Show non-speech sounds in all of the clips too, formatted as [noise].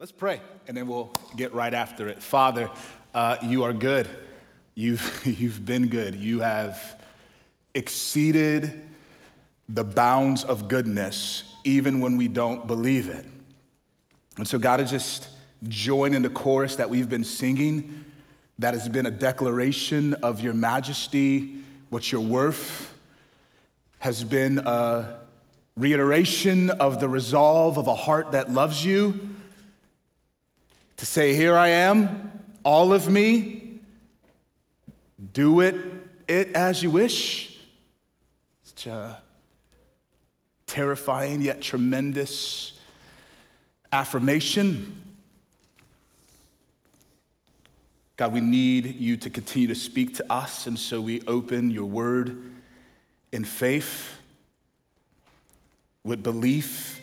Let's pray, and then we'll get right after it. Father, uh, you are good. You've, [laughs] you've been good. You have exceeded the bounds of goodness, even when we don't believe it. And so, God, is just join in the chorus that we've been singing, that has been a declaration of your majesty, what your worth has been a reiteration of the resolve of a heart that loves you to say, Here I am, all of me, do it, it as you wish. It's a terrifying yet tremendous affirmation. God, we need you to continue to speak to us, and so we open your word in faith with belief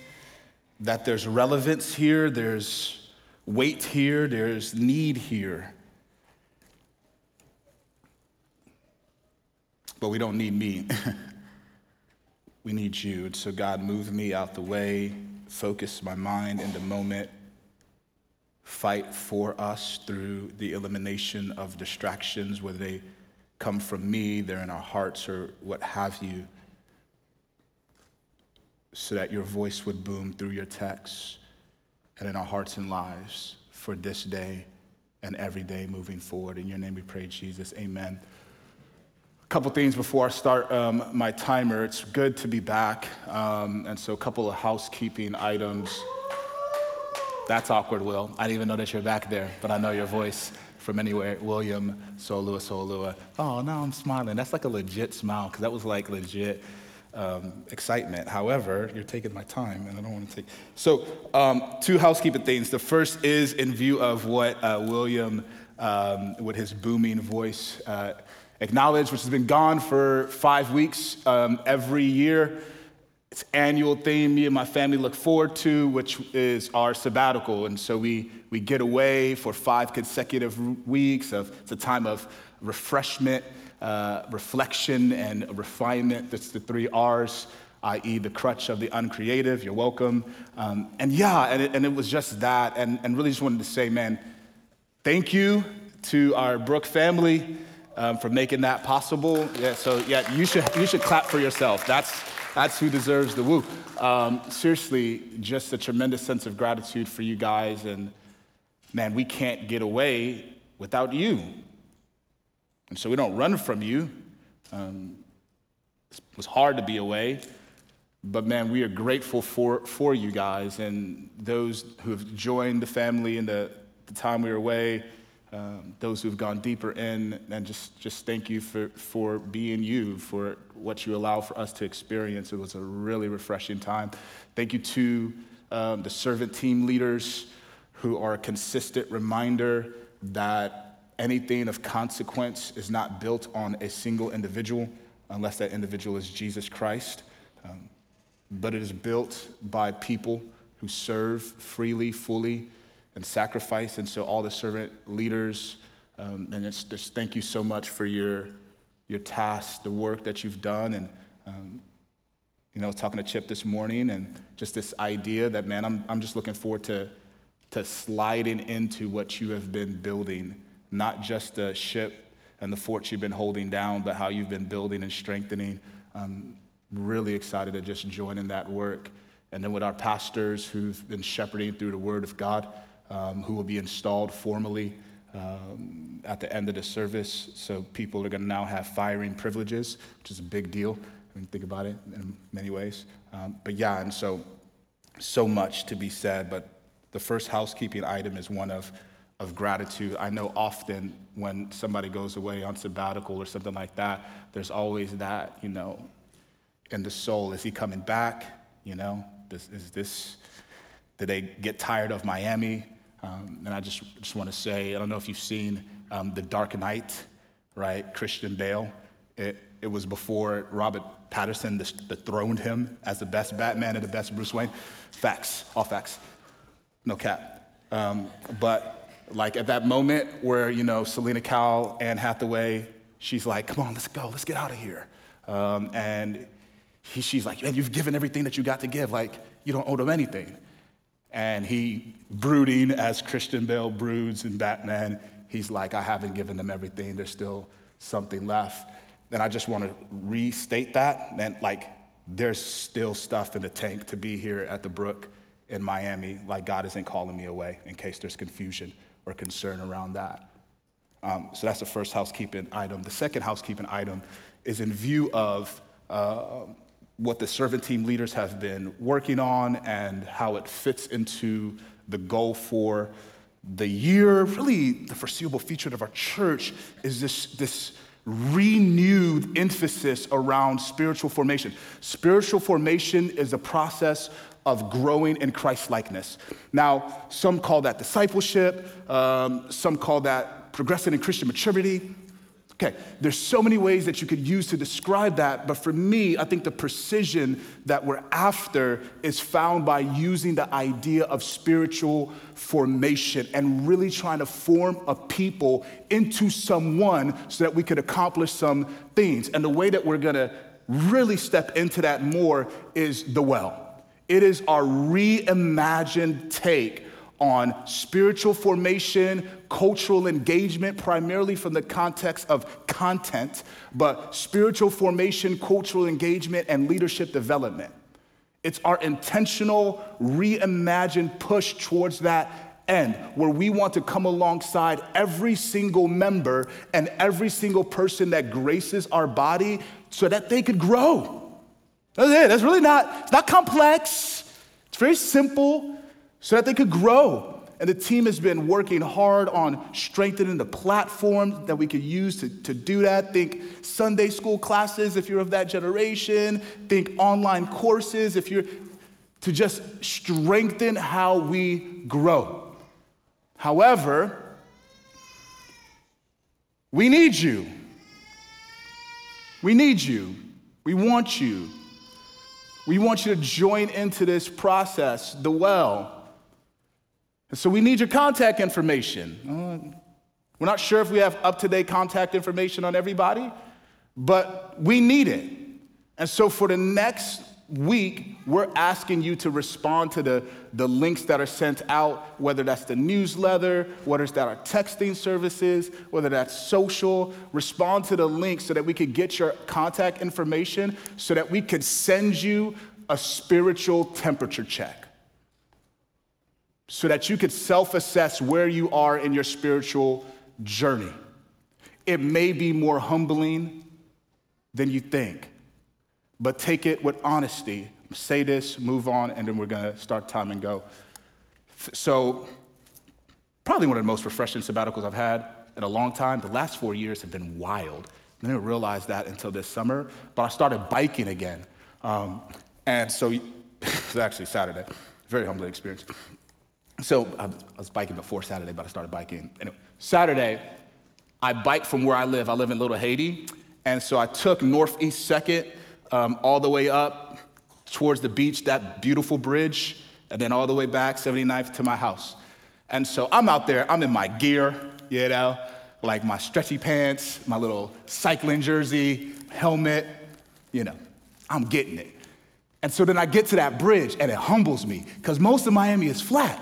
that there's relevance here, there's weight here, there's need here. But we don't need me. [laughs] we need you. And so, God, move me out the way, focus my mind in the moment, fight for us through the elimination of distractions, whether they come from me, they're in our hearts, or what have you, so that your voice would boom through your text and in our hearts and lives for this day and every day moving forward. In your name we pray, Jesus. Amen. A couple things before I start um, my timer. It's good to be back. Um, and so, a couple of housekeeping items. That's awkward, Will. I didn't even know that you're back there, but I know your voice from anywhere. William Solua Solua. Oh, now I'm smiling. That's like a legit smile, because that was like legit um, excitement. However, you're taking my time, and I don't want to take. So, um, two housekeeping things. The first is in view of what uh, William, um, with his booming voice, uh, acknowledged, which has been gone for five weeks um, every year. It's annual theme me and my family look forward to, which is our sabbatical. And so we, we get away for five consecutive weeks of it's a time of refreshment uh, reflection and refinement. That's the three R's, i.e., the crutch of the uncreative. You're welcome. Um, and yeah, and it, and it, was just that. And, and really just wanted to say, man, thank you to our Brook family um, for making that possible. Yeah, so yeah, you should, you should clap for yourself. That's, that's who deserves the woo. Um, seriously, just a tremendous sense of gratitude for you guys. And man, we can't get away without you. And so we don't run from you. Um, it was hard to be away, but man, we are grateful for, for you guys and those who have joined the family in the, the time we were away, um, those who've gone deeper in, and just, just thank you for, for being you, for what you allow for us to experience. It was a really refreshing time. Thank you to um, the servant team leaders who are a consistent reminder that anything of consequence is not built on a single individual, unless that individual is Jesus Christ. Um, but it is built by people who serve freely, fully, and sacrifice. And so, all the servant leaders, um, and it's just thank you so much for your, your task, the work that you've done. And, um, you know, talking to Chip this morning, and just this idea that, man, I'm, I'm just looking forward to, to sliding into what you have been building not just the ship and the fort you've been holding down, but how you've been building and strengthening. I'm really excited to just join in that work. And then with our pastors who've been shepherding through the Word of God, um, who will be installed formally um, at the end of the service. So people are going to now have firing privileges, which is a big deal. I mean, think about it in many ways. Um, but yeah, and so, so much to be said. But the first housekeeping item is one of of gratitude. I know often when somebody goes away on sabbatical or something like that, there's always that, you know, in the soul. Is he coming back? You know, this, is this, did they get tired of Miami? Um, and I just, just want to say, I don't know if you've seen um, The Dark Knight, right? Christian Bale. It, it was before Robert Pattinson dethroned him as the best Batman and the best Bruce Wayne. Facts, all facts. No cap. Um, but like at that moment where, you know, Selina Kyle, Anne Hathaway, she's like, come on, let's go, let's get out of here. Um, and he, she's like, man, you've given everything that you got to give. Like, you don't owe them anything. And he, brooding as Christian Bale broods in Batman, he's like, I haven't given them everything. There's still something left. And I just want to restate that. And like, there's still stuff in the tank to be here at the Brook in Miami. Like, God isn't calling me away in case there's confusion or concern around that. Um, so that's the first housekeeping item. The second housekeeping item is in view of uh, what the servant team leaders have been working on and how it fits into the goal for the year. Really, the foreseeable future of our church is this, this renewed emphasis around spiritual formation. Spiritual formation is a process of growing in Christ likeness. Now, some call that discipleship, um, some call that progressing in Christian maturity. Okay, there's so many ways that you could use to describe that, but for me, I think the precision that we're after is found by using the idea of spiritual formation and really trying to form a people into someone so that we could accomplish some things. And the way that we're gonna really step into that more is the well. It is our reimagined take on spiritual formation, cultural engagement, primarily from the context of content, but spiritual formation, cultural engagement, and leadership development. It's our intentional, reimagined push towards that end where we want to come alongside every single member and every single person that graces our body so that they could grow. That's it. That's really not, it's not complex. It's very simple so that they could grow. And the team has been working hard on strengthening the platform that we could use to, to do that. Think Sunday school classes if you're of that generation. Think online courses if you're to just strengthen how we grow. However, we need you. We need you. We want you. We want you to join into this process, the well. And So we need your contact information. Uh, we're not sure if we have up to date contact information on everybody, but we need it. And so for the next week, we're asking you to respond to the, the links that are sent out, whether that's the newsletter, whether that are texting services, whether that's social. Respond to the links so that we could get your contact information so that we could send you a spiritual temperature check so that you could self assess where you are in your spiritual journey. It may be more humbling than you think, but take it with honesty. Say this, move on, and then we're gonna start time and go. So, probably one of the most refreshing sabbaticals I've had in a long time. The last four years have been wild. I didn't realize that until this summer, but I started biking again. Um, and so, [laughs] it's actually Saturday. Very humbling experience. So I was biking before Saturday, but I started biking. Anyway, Saturday, I biked from where I live. I live in Little Haiti. And so I took Northeast 2nd um, all the way up towards the beach, that beautiful bridge, and then all the way back, 79th, to my house. And so I'm out there, I'm in my gear, you know, like my stretchy pants, my little cycling jersey, helmet, you know, I'm getting it. And so then I get to that bridge and it humbles me because most of Miami is flat.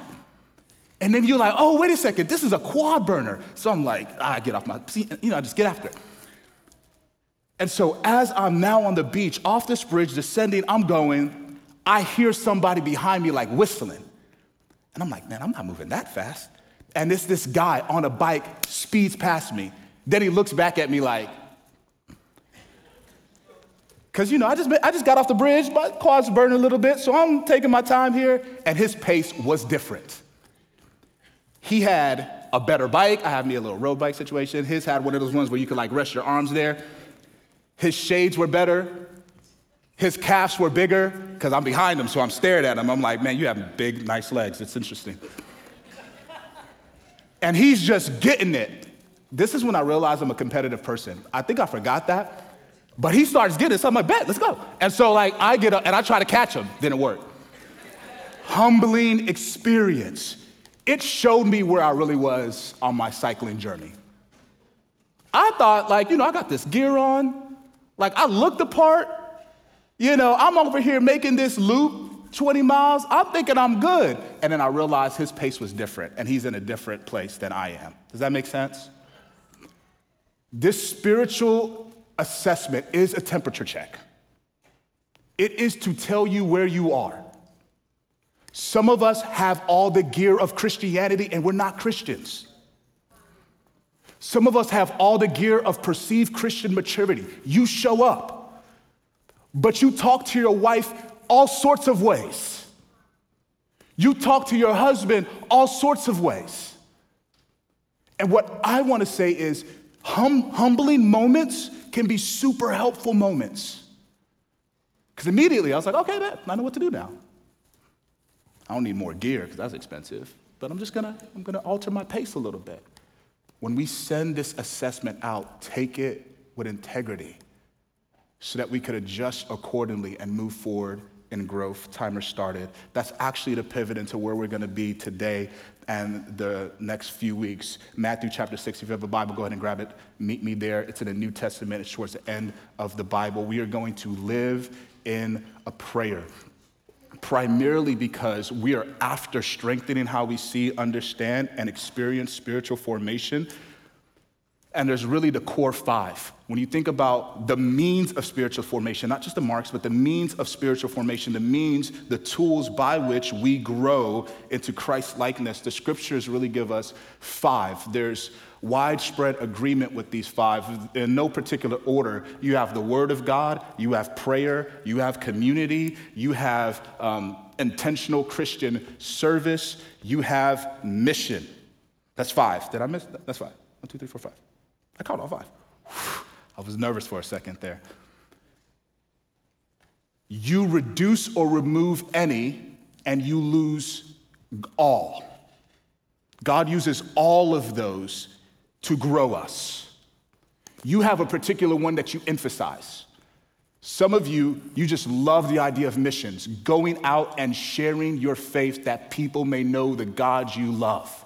And then you're like, oh, wait a second, this is a quad burner. So I'm like, ah, get off my you know, I just get after it. And so as I'm now on the beach, off this bridge, descending, I'm going, I hear somebody behind me like whistling. And I'm like, man, I'm not moving that fast. And this this guy on a bike speeds past me. Then he looks back at me like, because you know, I just I just got off the bridge, my quad's burning a little bit, so I'm taking my time here, and his pace was different. He had a better bike. I have me a little road bike situation. His had one of those ones where you could like rest your arms there. His shades were better. His calves were bigger because I'm behind him, so I'm staring at him. I'm like, man, you have big, nice legs. It's interesting. and he's just getting it. This is when I realized I'm a competitive person. I think I forgot that, but he starts getting it. So I'm like, bet, let's go. And so like I get up and I try to catch him. Didn't work. Humbling experience it showed me where I really was on my cycling journey. I thought, like, you know, I got this gear on, like, I looked the part, you know, I'm over here making this loop, 20 miles. I'm thinking I'm good. And then I realized his pace was different and he's in a different place than I am. Does that make sense? This spiritual assessment is a temperature check. It is to tell you where you are. Some of us have all the gear of Christianity and we're not Christians. Some of us have all the gear of perceived Christian maturity. You show up, but you talk to your wife all sorts of ways. You talk to your husband all sorts of ways. And what I want to say is hum- humbling moments can be super helpful moments. Because immediately I was like, okay, man, I know what to do now. I don't need more gear because that's expensive, but I'm just gonna, I'm gonna alter my pace a little bit. When we send this assessment out, take it with integrity so that we could adjust accordingly and move forward in growth. Timer started. That's actually the pivot into where we're gonna be today and the next few weeks. Matthew chapter 6, if you have a Bible, go ahead and grab it. Meet me there. It's in the New Testament, it's towards the end of the Bible. We are going to live in a prayer primarily because we are after strengthening how we see, understand, and experience spiritual formation. And there's really the core five. When you think about the means of spiritual formation, not just the marks, but the means of spiritual formation, the means, the tools by which we grow into Christ likeness, the scriptures really give us five. There's widespread agreement with these five in no particular order. You have the Word of God, you have prayer, you have community, you have um, intentional Christian service, you have mission. That's five. Did I miss? That? That's five. One, two, three, four, five. I caught all five. I was nervous for a second there. You reduce or remove any, and you lose all. God uses all of those to grow us. You have a particular one that you emphasize. Some of you, you just love the idea of missions, going out and sharing your faith that people may know the God you love.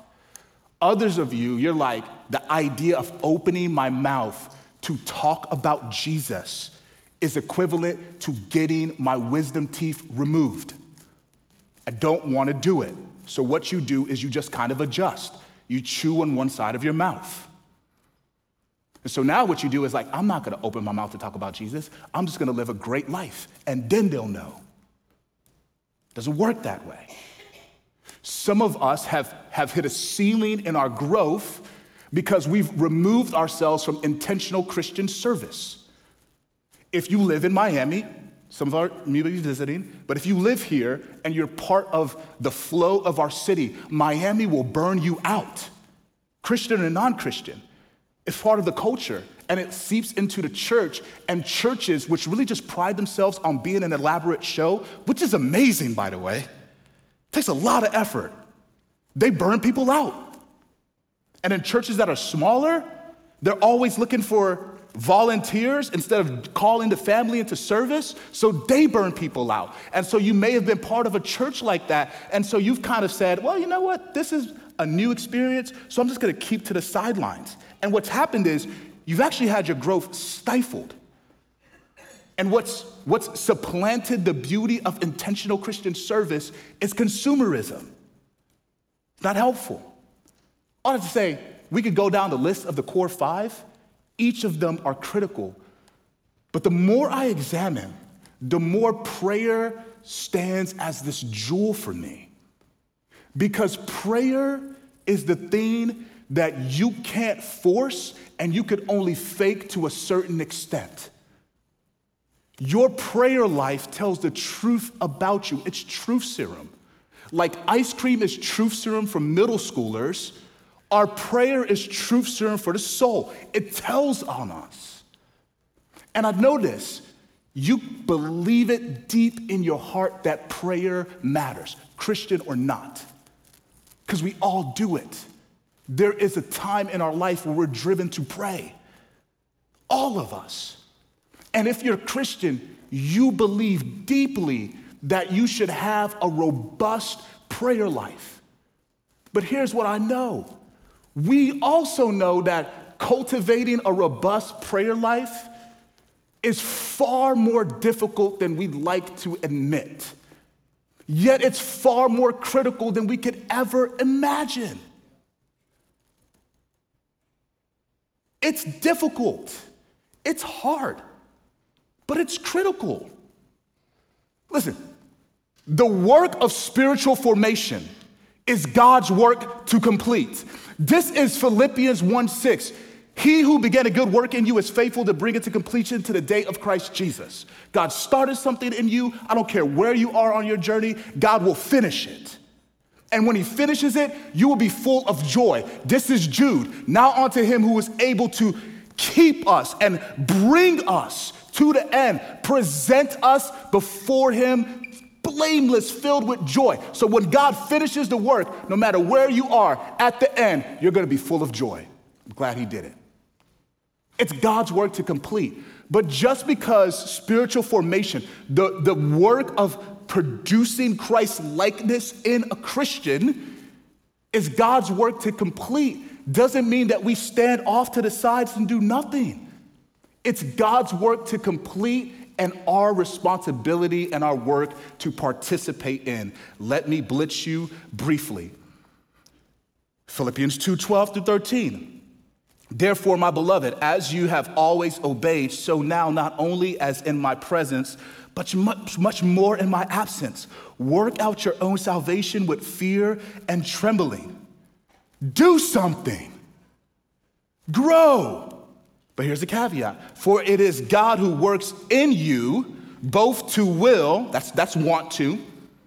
Others of you, you're like, the idea of opening my mouth to talk about Jesus is equivalent to getting my wisdom teeth removed. I don't want to do it. So, what you do is you just kind of adjust. You chew on one side of your mouth. And so now what you do is like, I'm not gonna open my mouth to talk about Jesus. I'm just gonna live a great life, and then they'll know. Doesn't work that way. Some of us have, have hit a ceiling in our growth because we've removed ourselves from intentional Christian service. If you live in Miami, some of our may be visiting, but if you live here and you're part of the flow of our city, Miami will burn you out, Christian and non Christian. It's part of the culture and it seeps into the church and churches which really just pride themselves on being an elaborate show, which is amazing, by the way. It takes a lot of effort. They burn people out. And in churches that are smaller, they're always looking for volunteers instead of calling the family into service. So they burn people out. And so you may have been part of a church like that. And so you've kind of said, well, you know what? This is a new experience. So I'm just going to keep to the sidelines. And what's happened is you've actually had your growth stifled. And what's, what's supplanted the beauty of intentional Christian service is consumerism. It's not helpful. I wanted to say, we could go down the list of the core five. Each of them are critical. But the more I examine, the more prayer stands as this jewel for me. Because prayer is the thing that you can't force and you could only fake to a certain extent. Your prayer life tells the truth about you. It's truth serum. Like ice cream is truth serum for middle schoolers, our prayer is truth serum for the soul. It tells on us. And I know this you believe it deep in your heart that prayer matters, Christian or not, because we all do it. There is a time in our life where we're driven to pray. All of us. And if you're a Christian, you believe deeply that you should have a robust prayer life. But here's what I know we also know that cultivating a robust prayer life is far more difficult than we'd like to admit. Yet it's far more critical than we could ever imagine. It's difficult, it's hard, but it's critical. Listen, the work of spiritual formation is God's work to complete. This is Philippians 1 6. He who began a good work in you is faithful to bring it to completion to the day of Christ Jesus. God started something in you. I don't care where you are on your journey, God will finish it. And when he finishes it, you will be full of joy. This is Jude. Now, unto him who is able to keep us and bring us to the end, present us before him blameless, filled with joy. So when God finishes the work, no matter where you are, at the end, you're gonna be full of joy. I'm glad he did it. It's God's work to complete. But just because spiritual formation, the, the work of producing Christ likeness in a Christian, is God's work to complete, doesn't mean that we stand off to the sides and do nothing. It's God's work to complete and our responsibility and our work to participate in. Let me blitz you briefly. Philippians 2 12 through 13. Therefore, my beloved, as you have always obeyed, so now, not only as in my presence, but much, much more in my absence, work out your own salvation with fear and trembling. Do something, grow. But here's the caveat for it is God who works in you both to will, that's, that's want to,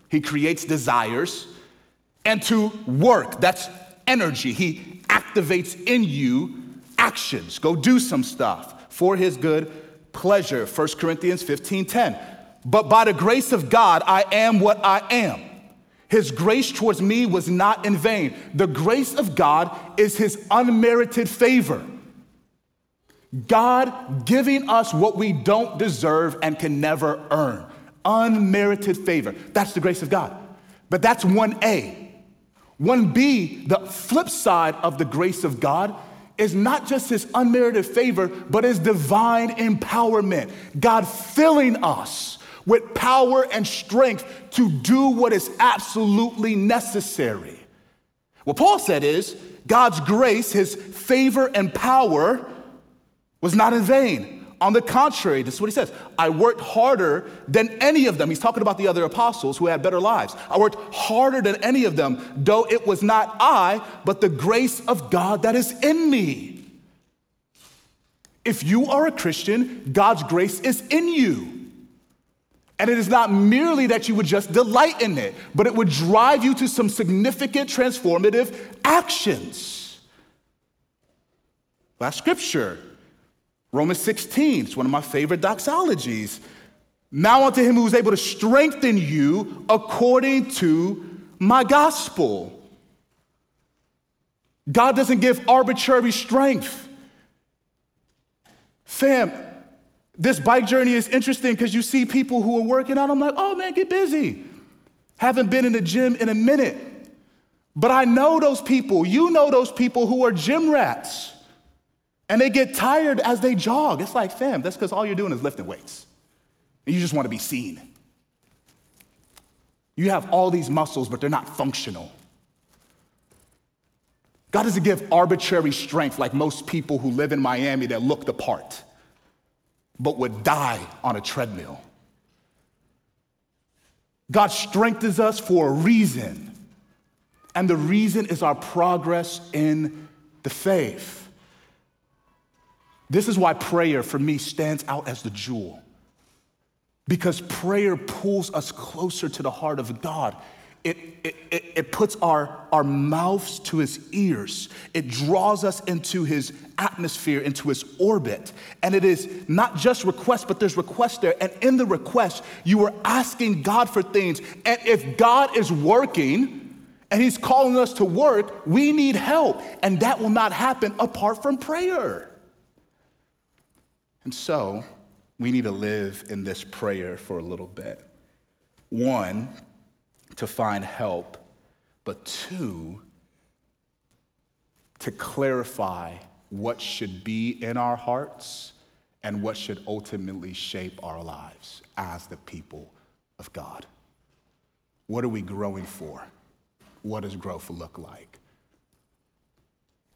He creates desires, and to work, that's energy. He activates in you actions. Go do some stuff for his good pleasure. 1 Corinthians 15 10. But by the grace of God, I am what I am. His grace towards me was not in vain. The grace of God is his unmerited favor. God giving us what we don't deserve and can never earn. Unmerited favor. That's the grace of God. But that's 1A. 1B, the flip side of the grace of God, is not just his unmerited favor, but his divine empowerment. God filling us with power and strength to do what is absolutely necessary. What Paul said is God's grace, his favor and power was not in vain. On the contrary, this is what he says I worked harder than any of them. He's talking about the other apostles who had better lives. I worked harder than any of them, though it was not I, but the grace of God that is in me. If you are a Christian, God's grace is in you. And it is not merely that you would just delight in it, but it would drive you to some significant transformative actions. Last scripture, Romans 16, it's one of my favorite doxologies. Now unto him who is able to strengthen you according to my gospel. God doesn't give arbitrary strength. Fam, this bike journey is interesting because you see people who are working out. I'm like, oh man, get busy. Haven't been in the gym in a minute. But I know those people. You know those people who are gym rats. And they get tired as they jog. It's like, fam, that's because all you're doing is lifting weights. And you just want to be seen. You have all these muscles, but they're not functional. God doesn't give arbitrary strength like most people who live in Miami that look the part, but would die on a treadmill. God strengthens us for a reason, and the reason is our progress in the faith. This is why prayer for me stands out as the jewel. Because prayer pulls us closer to the heart of God. It, it, it, puts our, our mouths to his ears. It draws us into his atmosphere, into his orbit. And it is not just request, but there's request there. And in the request, you are asking God for things. And if God is working and he's calling us to work, we need help. And that will not happen apart from prayer. And so we need to live in this prayer for a little bit. One, to find help, but two, to clarify what should be in our hearts and what should ultimately shape our lives as the people of God. What are we growing for? What does growth look like?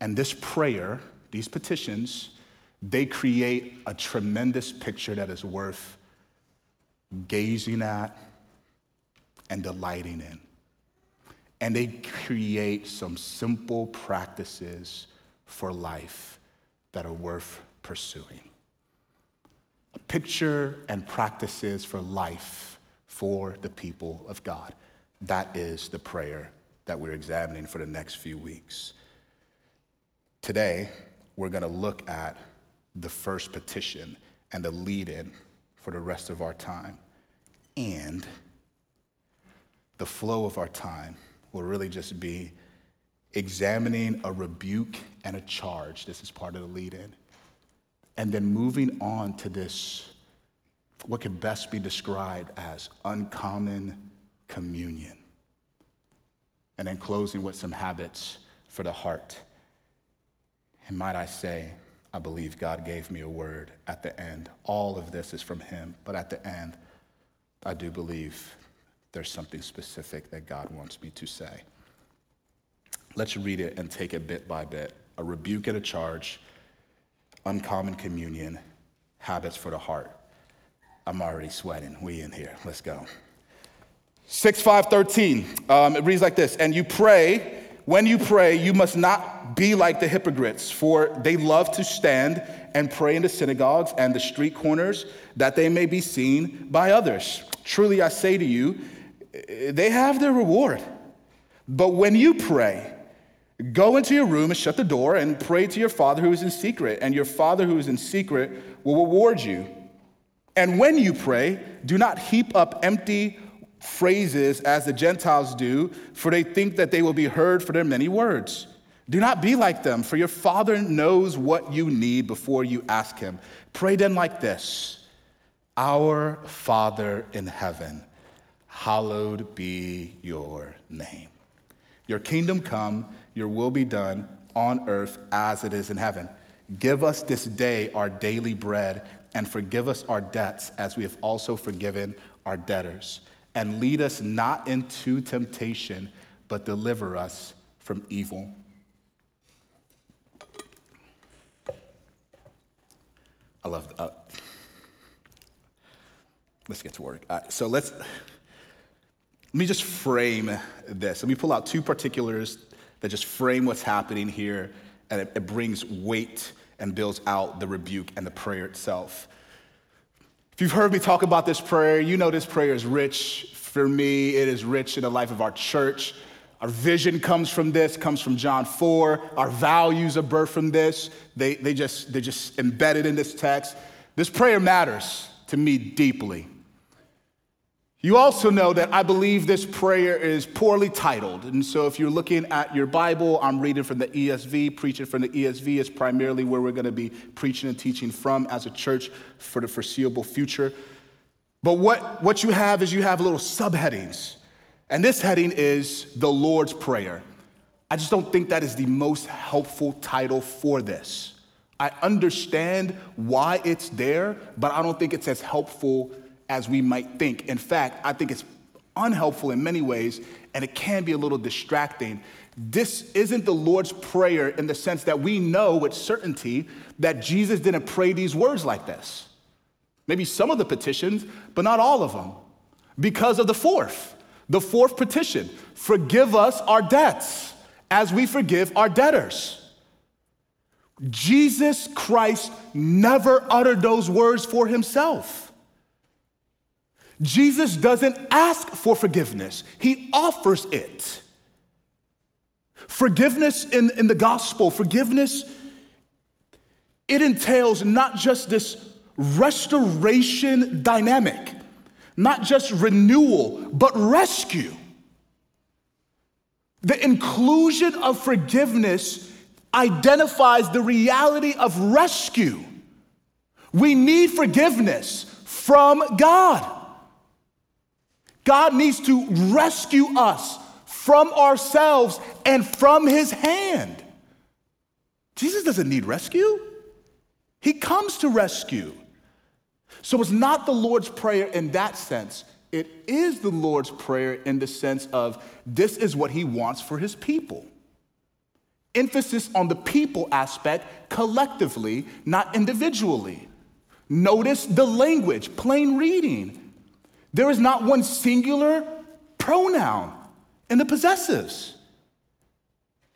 And this prayer, these petitions, they create a tremendous picture that is worth gazing at and delighting in. And they create some simple practices for life that are worth pursuing. A picture and practices for life for the people of God. That is the prayer that we're examining for the next few weeks. Today, we're going to look at the first petition and the lead in for the rest of our time. And the flow of our time will really just be examining a rebuke and a charge. This is part of the lead in. And then moving on to this, what can best be described as uncommon communion. And then closing with some habits for the heart. And might I say, I believe God gave me a word at the end. All of this is from Him, but at the end, I do believe there's something specific that God wants me to say. Let's read it and take it bit by bit. A rebuke and a charge, uncommon communion, habits for the heart. I'm already sweating. We in here. Let's go. 6 5 13. Um, it reads like this And you pray, when you pray, you must not be like the hypocrites, for they love to stand and pray in the synagogues and the street corners, that they may be seen by others. Truly I say to you, they have their reward. But when you pray, go into your room and shut the door and pray to your Father who is in secret, and your Father who is in secret will reward you. And when you pray, do not heap up empty phrases as the Gentiles do, for they think that they will be heard for their many words. Do not be like them, for your Father knows what you need before you ask Him. Pray then like this Our Father in heaven hallowed be your name. Your kingdom come, your will be done on earth as it is in heaven. Give us this day our daily bread, and forgive us our debts as we have also forgiven our debtors. And lead us not into temptation, but deliver us from evil. I love. Uh, let's get to work. Uh, so let's. Let me just frame this. Let me pull out two particulars that just frame what's happening here, and it, it brings weight and builds out the rebuke and the prayer itself. If you've heard me talk about this prayer, you know this prayer is rich. For me, it is rich in the life of our church. Our vision comes from this, comes from John 4. Our values are birthed from this. They, they just, they're just embedded in this text. This prayer matters to me deeply. You also know that I believe this prayer is poorly titled. And so if you're looking at your Bible, I'm reading from the ESV. Preaching from the ESV is primarily where we're going to be preaching and teaching from as a church for the foreseeable future. But what, what you have is you have little subheadings. And this heading is the Lord's Prayer. I just don't think that is the most helpful title for this. I understand why it's there, but I don't think it's as helpful as we might think. In fact, I think it's unhelpful in many ways, and it can be a little distracting. This isn't the Lord's Prayer in the sense that we know with certainty that Jesus didn't pray these words like this. Maybe some of the petitions, but not all of them. Because of the fourth, the fourth petition forgive us our debts as we forgive our debtors. Jesus Christ never uttered those words for himself. Jesus doesn't ask for forgiveness, he offers it. Forgiveness in, in the gospel, forgiveness, it entails not just this restoration dynamic, not just renewal, but rescue. The inclusion of forgiveness identifies the reality of rescue. We need forgiveness from God. God needs to rescue us from ourselves and from his hand. Jesus doesn't need rescue, he comes to rescue. So it's not the Lord's Prayer in that sense, it is the Lord's Prayer in the sense of this is what He wants for His people. Emphasis on the people aspect collectively, not individually. Notice the language, plain reading. There is not one singular pronoun in the possessives.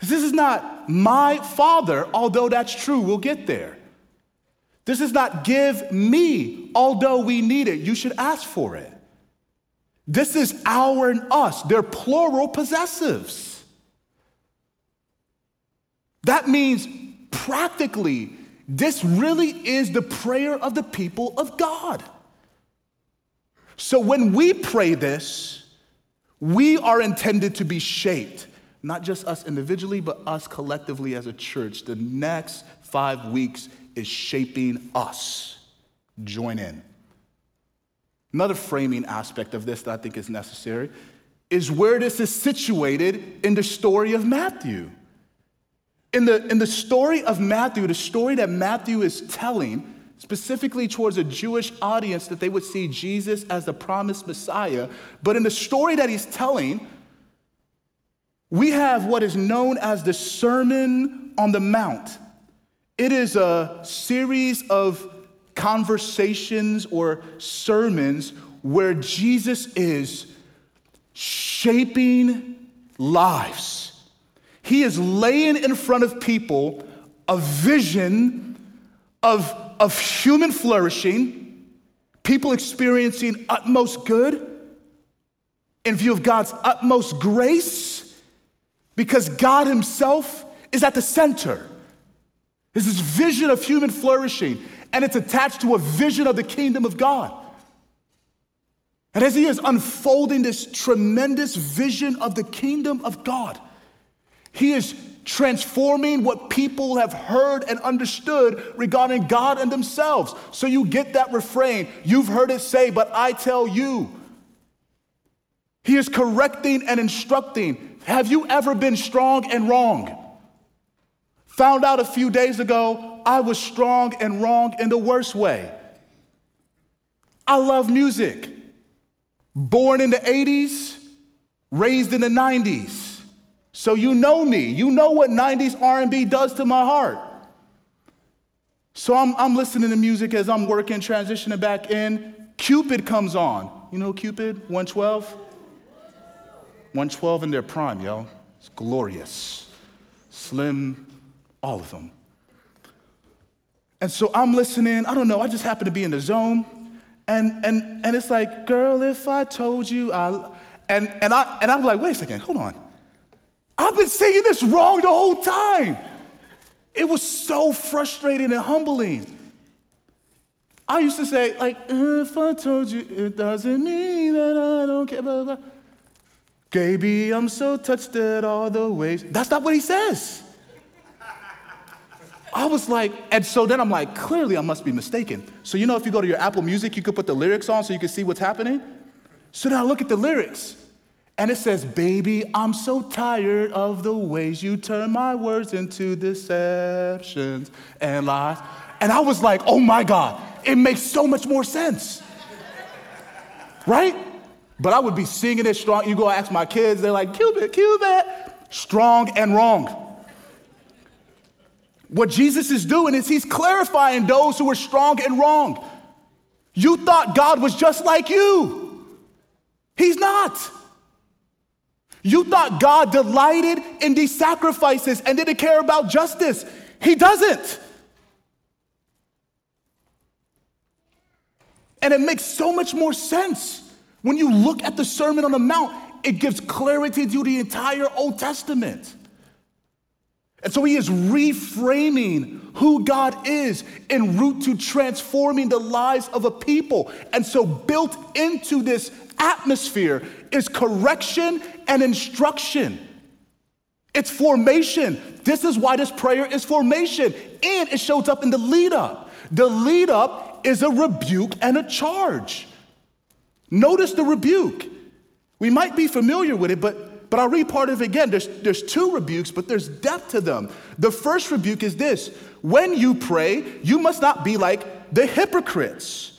This is not my father, although that's true, we'll get there. This is not give me, although we need it, you should ask for it. This is our and us, they're plural possessives. That means practically, this really is the prayer of the people of God. So when we pray this, we are intended to be shaped not just us individually, but us collectively as a church. The next five weeks is shaping us. Join in. Another framing aspect of this that I think is necessary is where this is situated in the story of Matthew. In the, in the story of Matthew, the story that Matthew is telling, specifically towards a Jewish audience, that they would see Jesus as the promised Messiah, but in the story that he's telling, we have what is known as the Sermon on the Mount. It is a series of conversations or sermons where Jesus is shaping lives. He is laying in front of people a vision of, of human flourishing, people experiencing utmost good in view of God's utmost grace because God Himself is at the center. There's this vision of human flourishing, and it's attached to a vision of the kingdom of God. And as He is unfolding this tremendous vision of the kingdom of God, He is transforming what people have heard and understood regarding God and themselves. So you get that refrain. You've heard it say, but I tell you. He is correcting and instructing have you ever been strong and wrong? Found out a few days ago, I was strong and wrong in the worst way. I love music. Born in the 80s, raised in the 90s. So you know me. You know what 90s R&B does to my heart. So I'm, I'm listening to music as I'm working, transitioning back in. Cupid comes on. You know Cupid, 112? 112 in their prime, yo. It's glorious. Slim, all of them. And so I'm listening. I don't know. I just happen to be in the zone. And, and, and it's like, girl, if I told you, I, and, and, I, and I'm like, wait a second, hold on. I've been saying this wrong the whole time. It was so frustrating and humbling. I used to say, like, if I told you, it doesn't mean that I don't care, blah, blah. Baby, I'm so touched at all the ways. That's not what he says. I was like, and so then I'm like, clearly I must be mistaken. So, you know, if you go to your Apple Music, you could put the lyrics on so you can see what's happening. So then I look at the lyrics, and it says, Baby, I'm so tired of the ways you turn my words into deceptions and lies. And I was like, oh my God, it makes so much more sense. Right? But I would be singing it strong. You go ask my kids, they're like, Cupid, Cupid. Strong and wrong. What Jesus is doing is he's clarifying those who are strong and wrong. You thought God was just like you. He's not. You thought God delighted in these sacrifices and didn't care about justice. He doesn't. And it makes so much more sense. When you look at the Sermon on the Mount, it gives clarity to the entire Old Testament. And so he is reframing who God is en route to transforming the lives of a people. And so, built into this atmosphere is correction and instruction. It's formation. This is why this prayer is formation. And it shows up in the lead up. The lead up is a rebuke and a charge. Notice the rebuke. We might be familiar with it, but, but I'll read part of it again. There's, there's two rebukes, but there's depth to them. The first rebuke is this when you pray, you must not be like the hypocrites,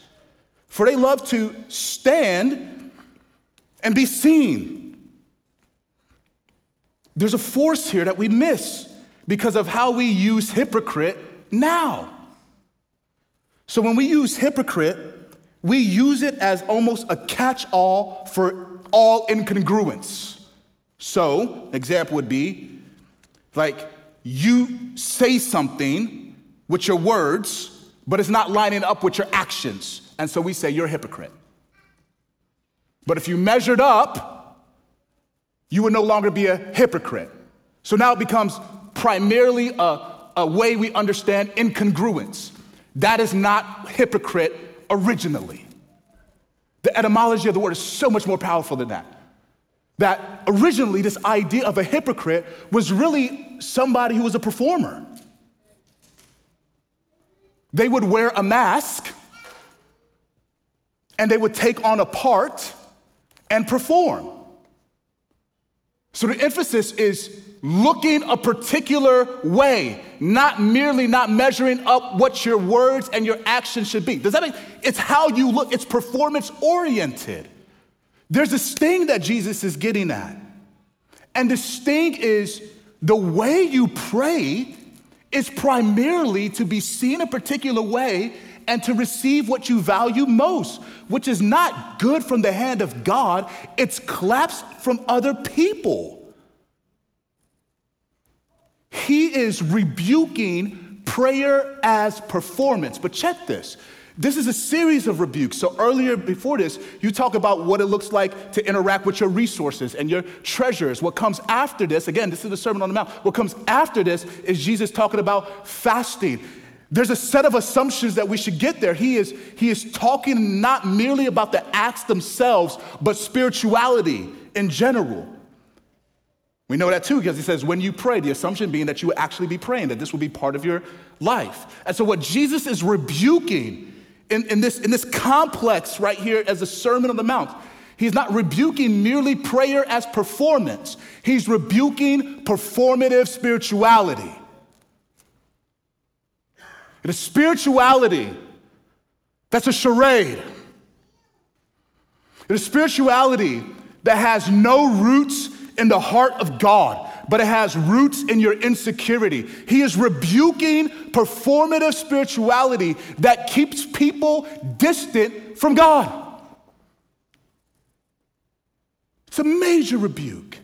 for they love to stand and be seen. There's a force here that we miss because of how we use hypocrite now. So when we use hypocrite, we use it as almost a catch all for all incongruence. So, example would be like you say something with your words, but it's not lining up with your actions. And so we say you're a hypocrite. But if you measured up, you would no longer be a hypocrite. So now it becomes primarily a, a way we understand incongruence. That is not hypocrite originally. The etymology of the word is so much more powerful than that. That originally, this idea of a hypocrite was really somebody who was a performer. They would wear a mask and they would take on a part and perform. So the emphasis is looking a particular way, not merely not measuring up what your words and your actions should be. Does that mean it's how you look, it's performance oriented. There's a sting that Jesus is getting at. And the sting is the way you pray is primarily to be seen a particular way and to receive what you value most, which is not good from the hand of God, it's claps from other people. He is rebuking prayer as performance. But check this this is a series of rebukes. So earlier before this, you talk about what it looks like to interact with your resources and your treasures. What comes after this, again, this is the Sermon on the Mount. What comes after this is Jesus talking about fasting. There's a set of assumptions that we should get there. He is, he is talking not merely about the acts themselves, but spirituality in general. We know that too because he says, when you pray, the assumption being that you will actually be praying, that this will be part of your life. And so, what Jesus is rebuking in, in, this, in this complex right here as the Sermon on the Mount. He's not rebuking merely prayer as performance, he's rebuking performative spirituality. It is spirituality that's a charade. It is spirituality that has no roots in the heart of God but it has roots in your insecurity. He is rebuking performative spirituality that keeps people distant from God. It's a major rebuke.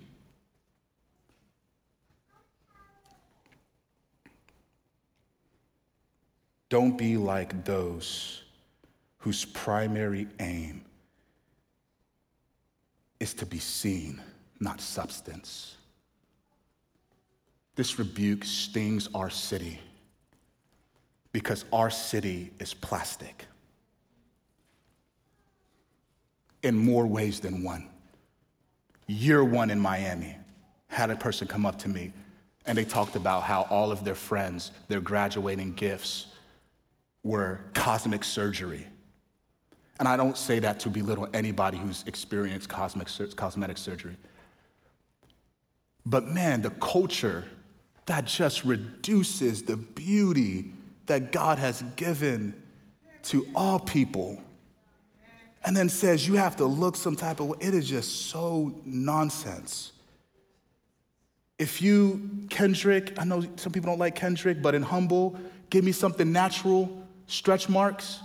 Don't be like those whose primary aim is to be seen, not substance. This rebuke stings our city because our city is plastic in more ways than one. Year one in Miami, had a person come up to me and they talked about how all of their friends, their graduating gifts, were cosmic surgery. And I don't say that to belittle anybody who's experienced cosmic, cosmetic surgery. But man, the culture that just reduces the beauty that God has given to all people and then says you have to look some type of way. It is just so nonsense. If you, Kendrick, I know some people don't like Kendrick, but in Humble, give me something natural, stretch marks.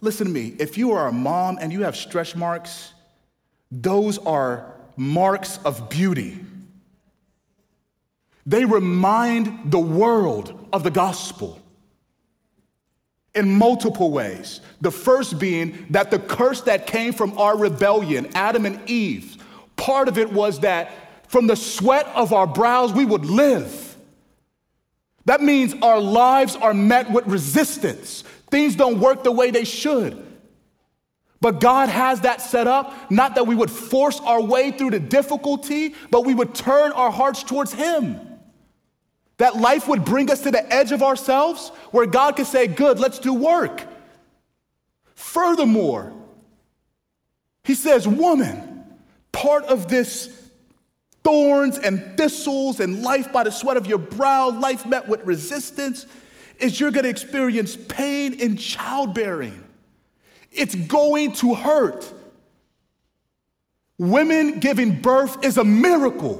Listen to me. If you are a mom and you have stretch marks, those are marks of beauty. They remind the world of the gospel in multiple ways. The first being that the curse that came from our rebellion, Adam and Eve, part of it was that from the sweat of our brows we would live. That means our lives are met with resistance. Things don't work the way they should. But God has that set up, not that we would force our way through the difficulty, but we would turn our hearts towards Him. That life would bring us to the edge of ourselves where God could say, Good, let's do work. Furthermore, he says, Woman, part of this thorns and thistles and life by the sweat of your brow, life met with resistance, is you're gonna experience pain in childbearing. It's going to hurt. women giving birth is a miracle.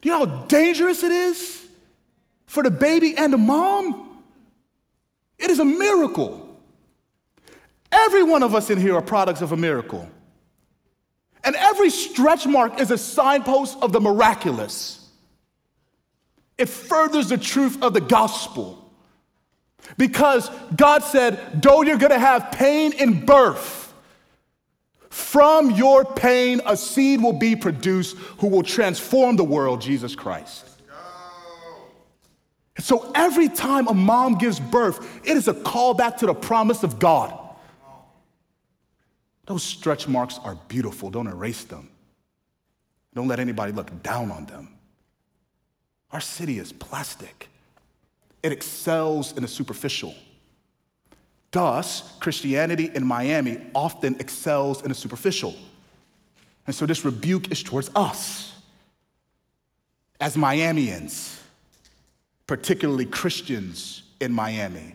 Do you know how dangerous it is for the baby and the mom? It is a miracle. Every one of us in here are products of a miracle. And every stretch mark is a signpost of the miraculous. It furthers the truth of the gospel. Because God said, though you're gonna have pain in birth, from your pain a seed will be produced who will transform the world, Jesus Christ. So every time a mom gives birth, it is a callback to the promise of God. Those stretch marks are beautiful. Don't erase them. Don't let anybody look down on them. Our city is plastic, it excels in the superficial. Thus, Christianity in Miami often excels in the superficial. And so this rebuke is towards us as Miamians, particularly Christians in Miami,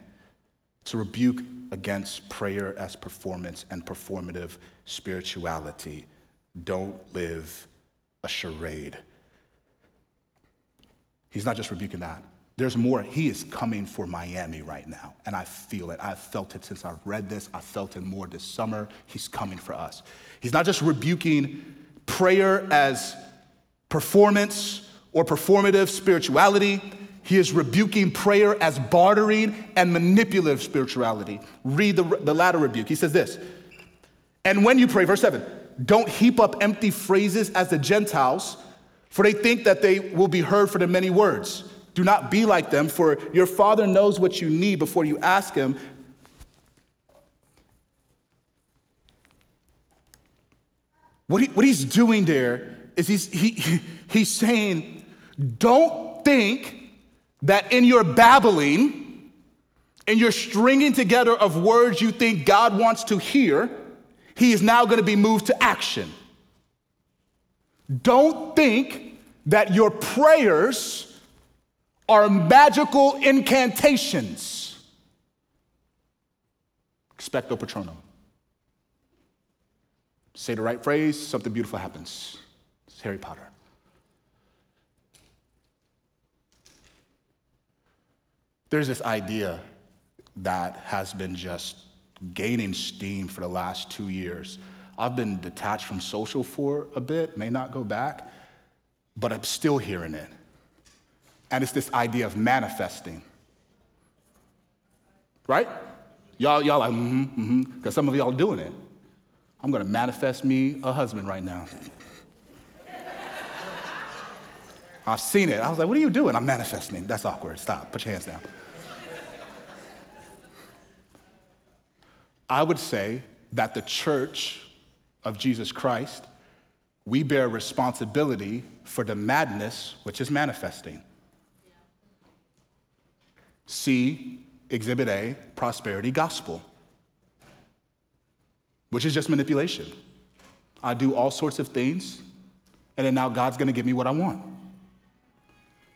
to rebuke against prayer as performance and performative spirituality. Don't live a charade. He's not just rebuking that. There's more. He is coming for Miami right now, and I feel it. I've felt it since I've read this. I felt it more this summer. He's coming for us. He's not just rebuking prayer as performance or performative spirituality. He is rebuking prayer as bartering and manipulative spirituality. Read the, the latter rebuke. He says this And when you pray, verse 7, don't heap up empty phrases as the Gentiles, for they think that they will be heard for the many words. Do not be like them, for your Father knows what you need before you ask Him. What, he, what he's doing there is he's, he, he's saying, don't think that in your babbling, in your stringing together of words you think God wants to hear, he is now going to be moved to action. Don't think that your prayers are magical incantations. Expecto patronum. Say the right phrase, something beautiful happens. It's Harry Potter. There's this idea that has been just gaining steam for the last two years. I've been detached from social for a bit, may not go back, but I'm still hearing it. And it's this idea of manifesting. Right? Y'all, y'all like, mm-hmm, mm-hmm, because some of y'all doing it. I'm gonna manifest me a husband right now. I've seen it. I was like, what are you doing? I'm manifesting. That's awkward. Stop. Put your hands down. I would say that the church of Jesus Christ, we bear responsibility for the madness which is manifesting. See Exhibit A, prosperity gospel, which is just manipulation. I do all sorts of things, and then now God's gonna give me what I want.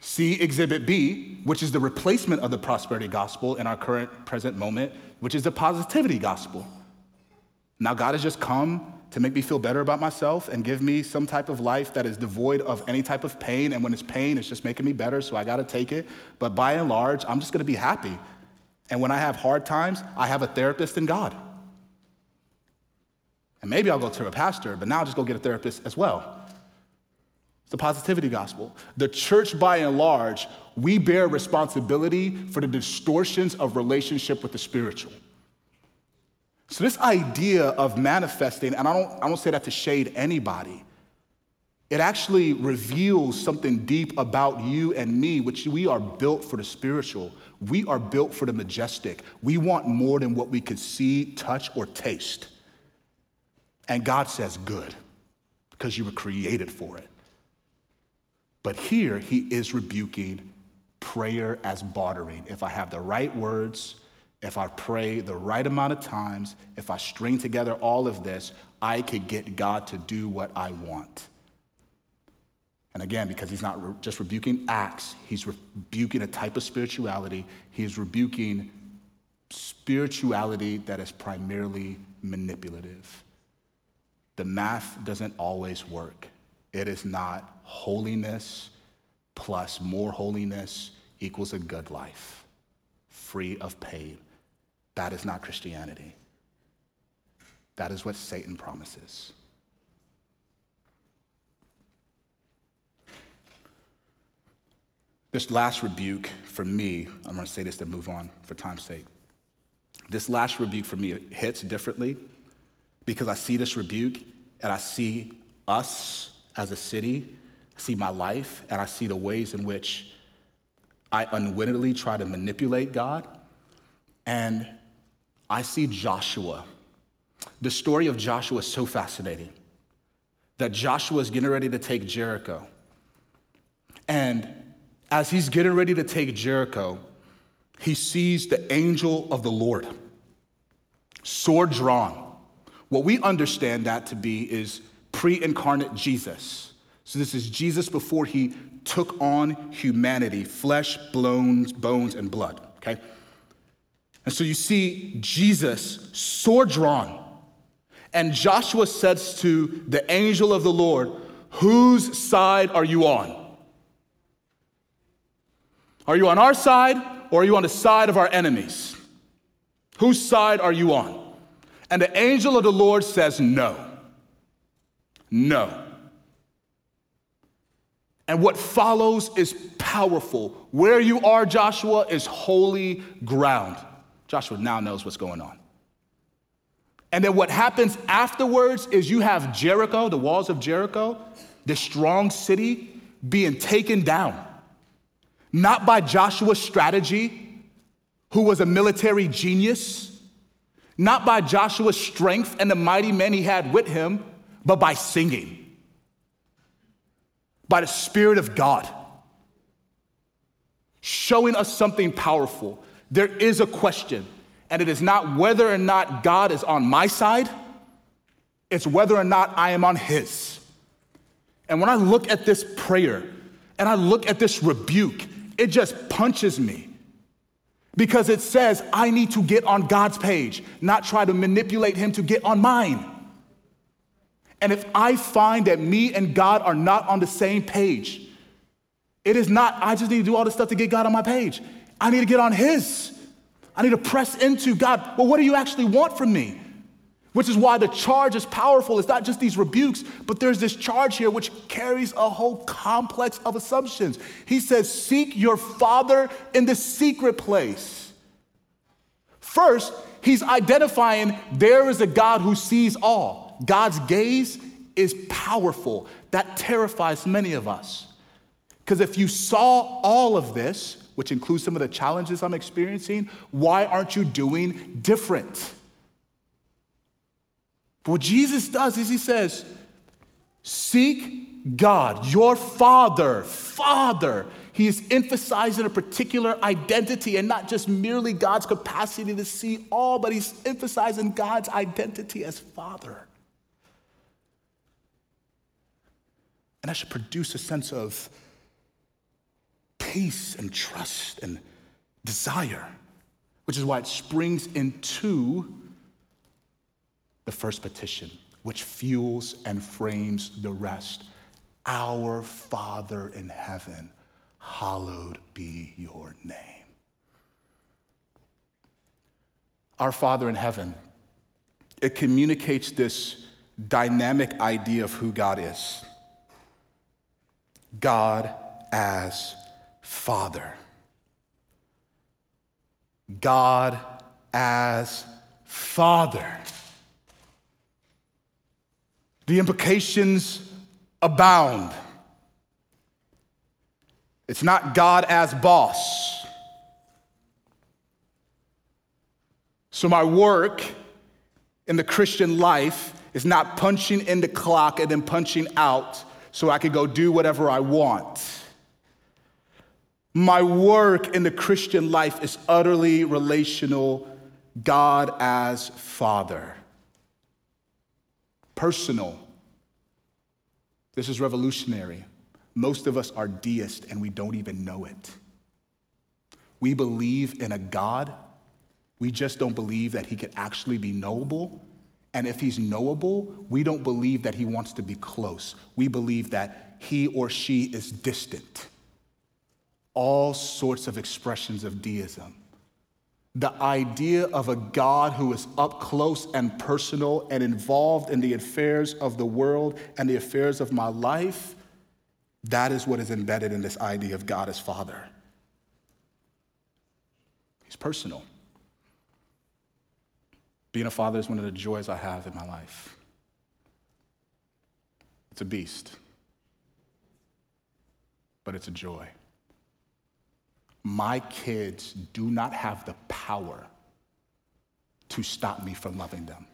See Exhibit B, which is the replacement of the prosperity gospel in our current present moment, which is the positivity gospel. Now, God has just come to make me feel better about myself and give me some type of life that is devoid of any type of pain. And when it's pain, it's just making me better, so I gotta take it. But by and large, I'm just gonna be happy. And when I have hard times, I have a therapist in God. And maybe I'll go to a pastor, but now I'll just go get a therapist as well. It's the positivity gospel. The church, by and large, we bear responsibility for the distortions of relationship with the spiritual. So, this idea of manifesting, and I don't, I don't say that to shade anybody, it actually reveals something deep about you and me, which we are built for the spiritual. We are built for the majestic. We want more than what we could see, touch, or taste. And God says, good, because you were created for it. But here he is rebuking prayer as bartering. If I have the right words, if I pray the right amount of times, if I string together all of this, I could get God to do what I want. And again, because he's not re- just rebuking acts, he's rebuking a type of spirituality. He's rebuking spirituality that is primarily manipulative. the math doesn't always work. It is not holiness plus more holiness equals a good life, free of pain. That is not Christianity. That is what Satan promises. This last rebuke for me, I'm going to say this to move on for time's sake. This last rebuke for me hits differently because I see this rebuke and I see us as a city, see my life, and I see the ways in which I unwittingly try to manipulate God. And I see Joshua. The story of Joshua is so fascinating that Joshua is getting ready to take Jericho. And as he's getting ready to take Jericho, he sees the angel of the Lord, sword drawn. What we understand that to be is pre incarnate Jesus. So, this is Jesus before he took on humanity, flesh, bones, bones, and blood, okay? And so you see Jesus, sword drawn. And Joshua says to the angel of the Lord, Whose side are you on? Are you on our side or are you on the side of our enemies? Whose side are you on? And the angel of the Lord says, No. No. And what follows is powerful. Where you are, Joshua, is holy ground. Joshua now knows what's going on. And then what happens afterwards is you have Jericho, the walls of Jericho, the strong city, being taken down not by Joshua's strategy, who was a military genius, not by Joshua's strength and the mighty men he had with him, but by singing, by the Spirit of God, showing us something powerful. There is a question, and it is not whether or not God is on my side, it's whether or not I am on his. And when I look at this prayer and I look at this rebuke, it just punches me because it says I need to get on God's page, not try to manipulate Him to get on mine. And if I find that me and God are not on the same page, it is not, I just need to do all this stuff to get God on my page. I need to get on His. I need to press into God. Well, what do you actually want from me? Which is why the charge is powerful. It's not just these rebukes, but there's this charge here which carries a whole complex of assumptions. He says, Seek your Father in the secret place. First, he's identifying there is a God who sees all. God's gaze is powerful. That terrifies many of us. Because if you saw all of this, which includes some of the challenges I'm experiencing, why aren't you doing different? But what Jesus does is he says, Seek God, your Father, Father. He is emphasizing a particular identity and not just merely God's capacity to see all, but he's emphasizing God's identity as Father. And that should produce a sense of peace and trust and desire, which is why it springs into the first petition, which fuels and frames the rest. Our Father in heaven, hallowed be your name. Our Father in heaven, it communicates this dynamic idea of who God is God as Father. God as Father. The implications abound. It's not God as boss. So, my work in the Christian life is not punching in the clock and then punching out so I could go do whatever I want. My work in the Christian life is utterly relational, God as Father personal. This is revolutionary. Most of us are deists and we don't even know it. We believe in a God, we just don't believe that he could actually be knowable And if he's knowable, we don't believe that he wants to be close. We believe that he or she is distant. All sorts of expressions of deism. The idea of a God who is up close and personal and involved in the affairs of the world and the affairs of my life, that is what is embedded in this idea of God as Father. He's personal. Being a father is one of the joys I have in my life. It's a beast, but it's a joy. My kids do not have the power to stop me from loving them.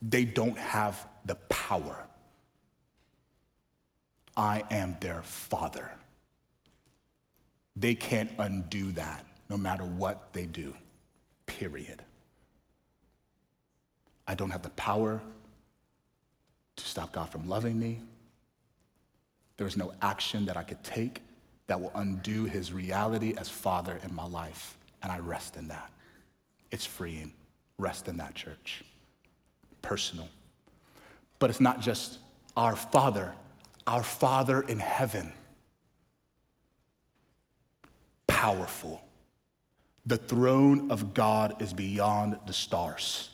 They don't have the power. I am their father. They can't undo that no matter what they do period. I don't have the power to stop God from loving me. There's no action that I could take that will undo his reality as Father in my life. And I rest in that. It's freeing. Rest in that, church. Personal. But it's not just our Father, our Father in heaven. Powerful the throne of God is beyond the stars,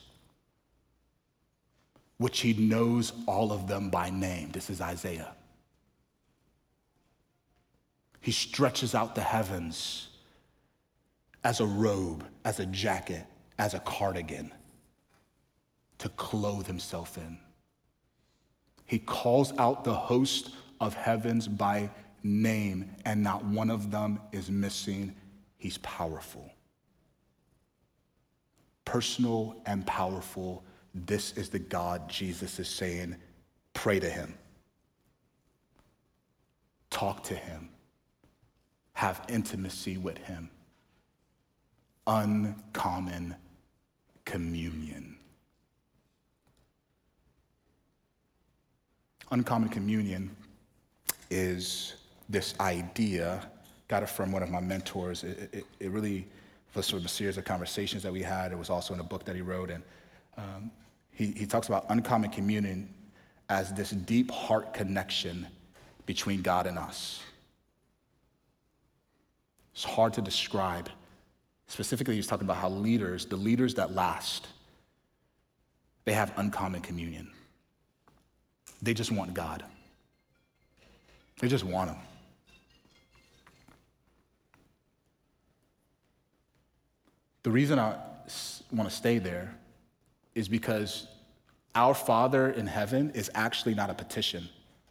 which he knows all of them by name. This is Isaiah. He stretches out the heavens as a robe, as a jacket, as a cardigan to clothe himself in. He calls out the host of heavens by name, and not one of them is missing. He's powerful personal and powerful. This is the God Jesus is saying, pray to him, talk to him, have intimacy with him. Uncommon communion. Uncommon communion is this idea, got it from one of my mentors. It, it, it really was sort of a series of conversations that we had. It was also in a book that he wrote. And um, he, he talks about uncommon communion as this deep heart connection between God and us. It's hard to describe. Specifically, he's talking about how leaders, the leaders that last, they have uncommon communion. They just want God. They just want Him. The reason I want to stay there is because our Father in heaven is actually not a petition,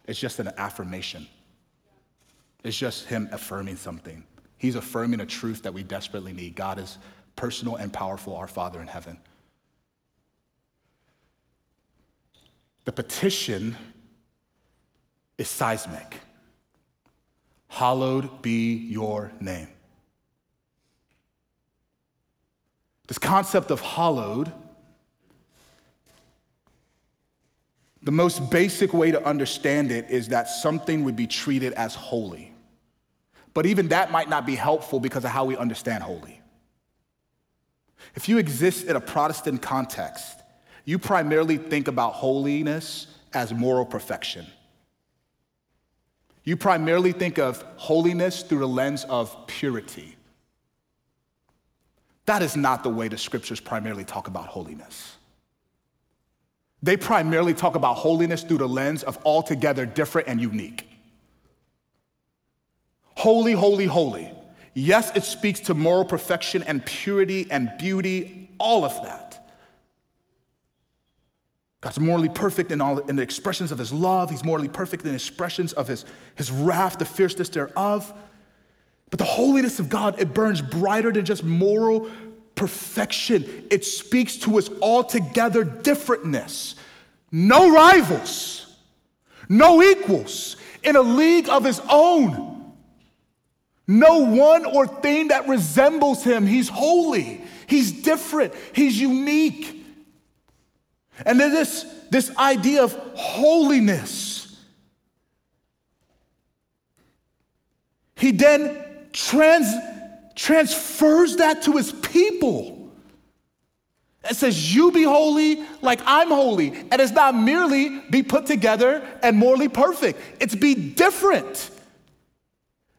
it's just an affirmation. It's just Him affirming something. He's affirming a truth that we desperately need. God is personal and powerful, our Father in heaven. The petition is seismic. Hallowed be your name. This concept of hallowed, the most basic way to understand it is that something would be treated as holy. But even that might not be helpful because of how we understand holy. If you exist in a Protestant context, you primarily think about holiness as moral perfection. You primarily think of holiness through the lens of purity. That is not the way the scriptures primarily talk about holiness. They primarily talk about holiness through the lens of altogether different and unique. Holy, holy, holy. Yes, it speaks to moral perfection and purity and beauty, all of that. God's morally perfect in all in the expressions of his love. He's morally perfect in expressions of his, his wrath, the fierceness thereof. But the holiness of God, it burns brighter than just moral perfection. It speaks to his altogether differentness. No rivals, no equals, in a league of his own. No one or thing that resembles him. He's holy, he's different, he's unique. And then this, this idea of holiness, he then trans, transfers that to his people. It says, You be holy like I'm holy. And it's not merely be put together and morally perfect, it's be different.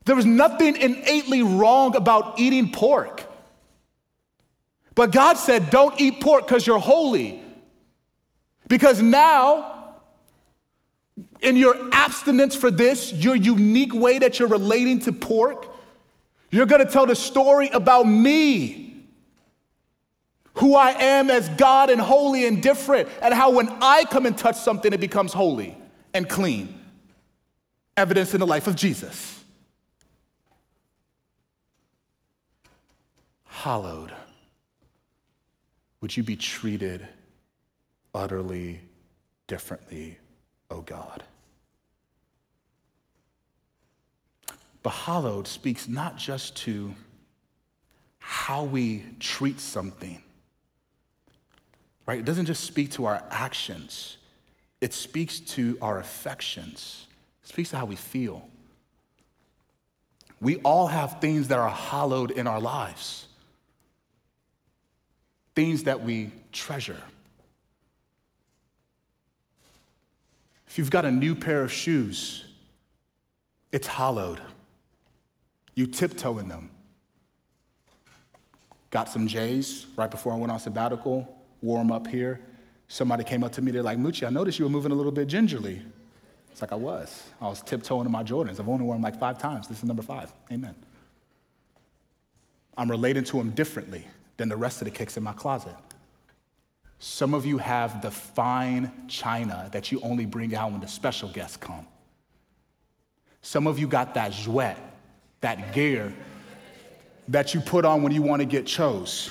There was nothing innately wrong about eating pork. But God said, Don't eat pork because you're holy. Because now, in your abstinence for this, your unique way that you're relating to pork, you're gonna tell the story about me who I am as God and holy and different, and how when I come and touch something, it becomes holy and clean. Evidence in the life of Jesus. Hallowed, would you be treated utterly differently, O oh God? But hallowed speaks not just to how we treat something right? It doesn't just speak to our actions, it speaks to our affections, it speaks to how we feel. We all have things that are hallowed in our lives, things that we treasure. If you've got a new pair of shoes, it's hallowed. You tiptoe in them. Got some J's right before I went on sabbatical warm up here, somebody came up to me, they're like, Muche, I noticed you were moving a little bit gingerly. It's like I was. I was tiptoeing in my Jordans. I've only worn them like five times. This is number five. Amen. I'm relating to them differently than the rest of the kicks in my closet. Some of you have the fine china that you only bring out when the special guests come. Some of you got that jouet, that gear that you put on when you want to get chose.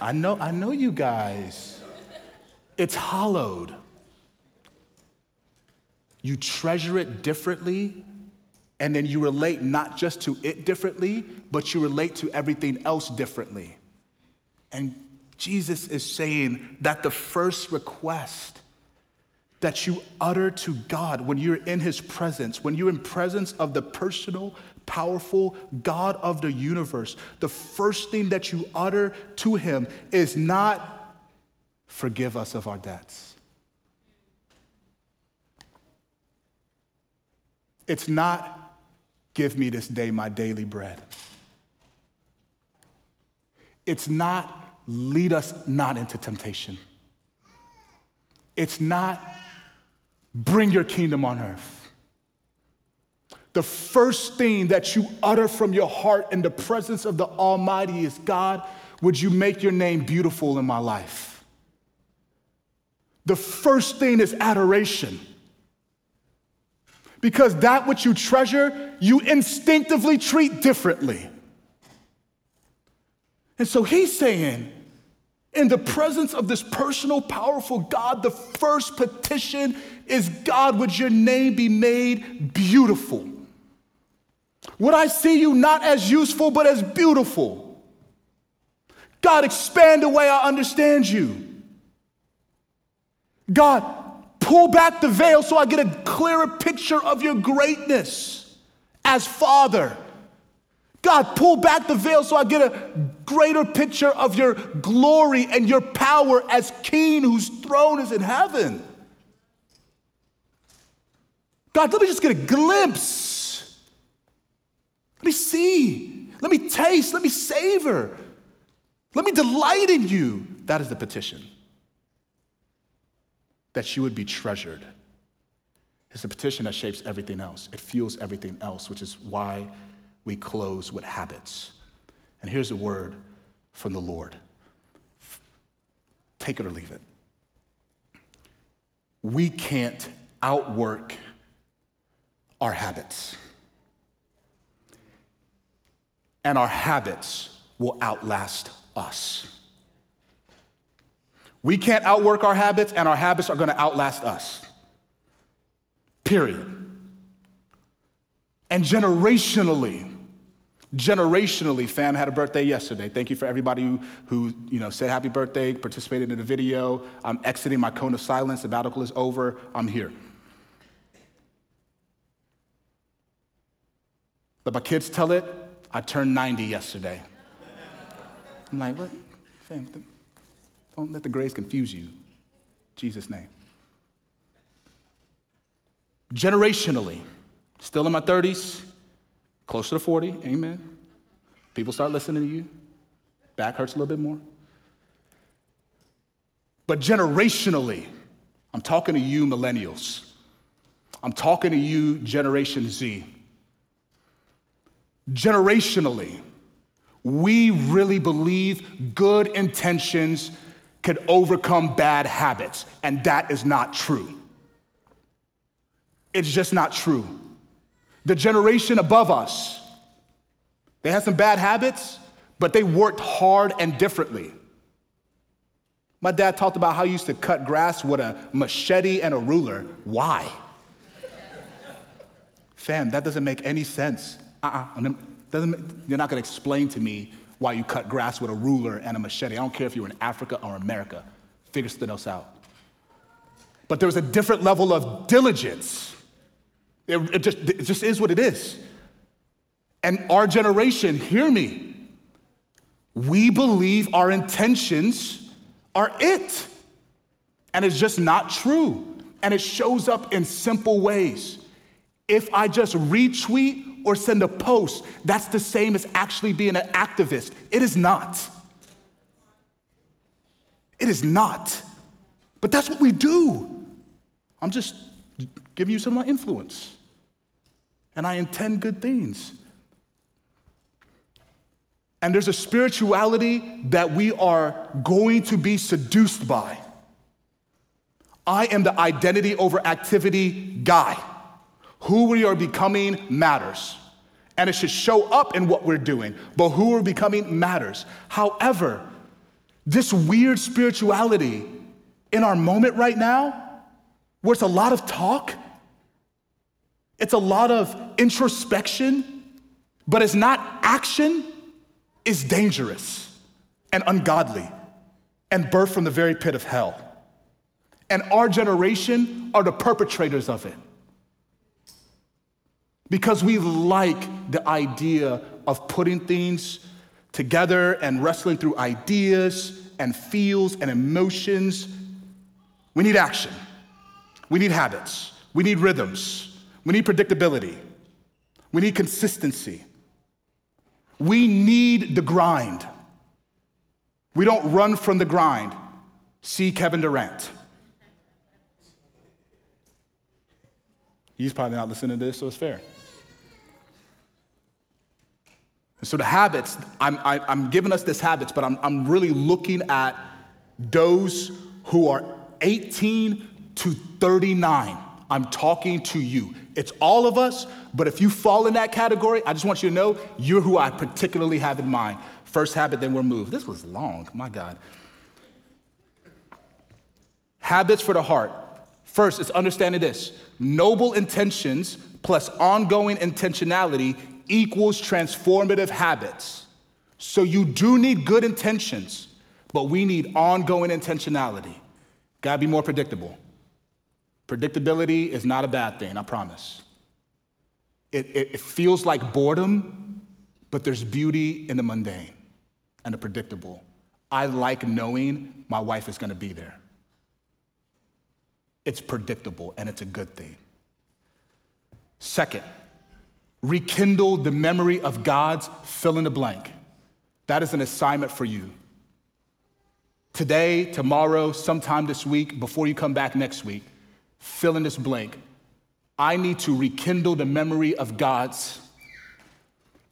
I know, I know you guys. It's hollowed. You treasure it differently, and then you relate not just to it differently, but you relate to everything else differently. And Jesus is saying that the first request that you utter to God when you're in His presence, when you're in presence of the personal powerful God of the universe, the first thing that you utter to him is not, forgive us of our debts. It's not, give me this day my daily bread. It's not, lead us not into temptation. It's not, bring your kingdom on earth the first thing that you utter from your heart in the presence of the Almighty is God, would you make your name beautiful in my life? The first thing is adoration. Because that which you treasure, you instinctively treat differently. And so he's saying, in the presence of this personal, powerful God, the first petition is God, would your name be made beautiful? Would I see you not as useful, but as beautiful? God, expand the way I understand you. God, pull back the veil so I get a clearer picture of your greatness as Father. God, pull back the veil so I get a greater picture of your glory and your power as King whose throne is in heaven. God, let me just get a glimpse let me see. Let me taste. Let me savor. Let me delight in you. That is the petition. That you would be treasured. It's a petition that shapes everything else. It fuels everything else, which is why we close with habits. And here's a word from the Lord take it or leave it. We can't outwork our habits and our habits will outlast us. We can't outwork our habits, and our habits are going to outlast us. Period. And generationally, generationally, fam had a birthday yesterday. Thank you for everybody who, who you know, said happy birthday, participated in the video. I'm exiting my cone of silence. The Sabbatical is over. I'm here. But my kids tell it I turned 90 yesterday. I'm like, what? Fam, don't let the grace confuse you. Jesus' name. Generationally, still in my 30s, closer to 40, amen. People start listening to you. Back hurts a little bit more. But generationally, I'm talking to you, millennials. I'm talking to you, Generation Z. Generationally, we really believe good intentions could overcome bad habits, and that is not true. It's just not true. The generation above us, they had some bad habits, but they worked hard and differently. My dad talked about how he used to cut grass with a machete and a ruler. Why? Fam, that doesn't make any sense. Uh-uh. Doesn't, you're not going to explain to me why you cut grass with a ruler and a machete. I don't care if you're in Africa or America. Figure something else out. But there was a different level of diligence. It, it, just, it just is what it is. And our generation, hear me, we believe our intentions are it. And it's just not true. And it shows up in simple ways. If I just retweet or send a post, that's the same as actually being an activist. It is not. It is not. But that's what we do. I'm just giving you some of my influence. And I intend good things. And there's a spirituality that we are going to be seduced by. I am the identity over activity guy. Who we are becoming matters. And it should show up in what we're doing, but who we're becoming matters. However, this weird spirituality in our moment right now, where it's a lot of talk, it's a lot of introspection, but it's not action, is dangerous and ungodly and birthed from the very pit of hell. And our generation are the perpetrators of it because we like the idea of putting things together and wrestling through ideas and feels and emotions. We need action. We need habits. We need rhythms. We need predictability. We need consistency. We need the grind. We don't run from the grind. See Kevin Durant. He's probably not listening to this, so it's fair. so the habits, I'm, I, am i am giving us this habits, but I'm, I'm really looking at those who are 18 to 39. I'm talking to you. It's all of us, but if you fall in that category, I just want you to know you're who I particularly have in mind. First habit, then we're moved. This was long, my God. Habits for the heart. First, it's understanding this noble intentions plus ongoing intentionality equals transformative habits. So you do need good intentions, but we need ongoing intentionality. Gotta be more predictable. Predictability is not a bad thing, I promise. It, it, it, feels like boredom, but there's beauty in the mundane and the predictable. I like knowing my wife is gonna be there. It's predictable and it's a good thing. Second, rekindle the memory of God's fill in the blank. That is an assignment for you. Today, tomorrow, sometime this week, before you come back next week, fill in this blank. I need to rekindle the memory of God's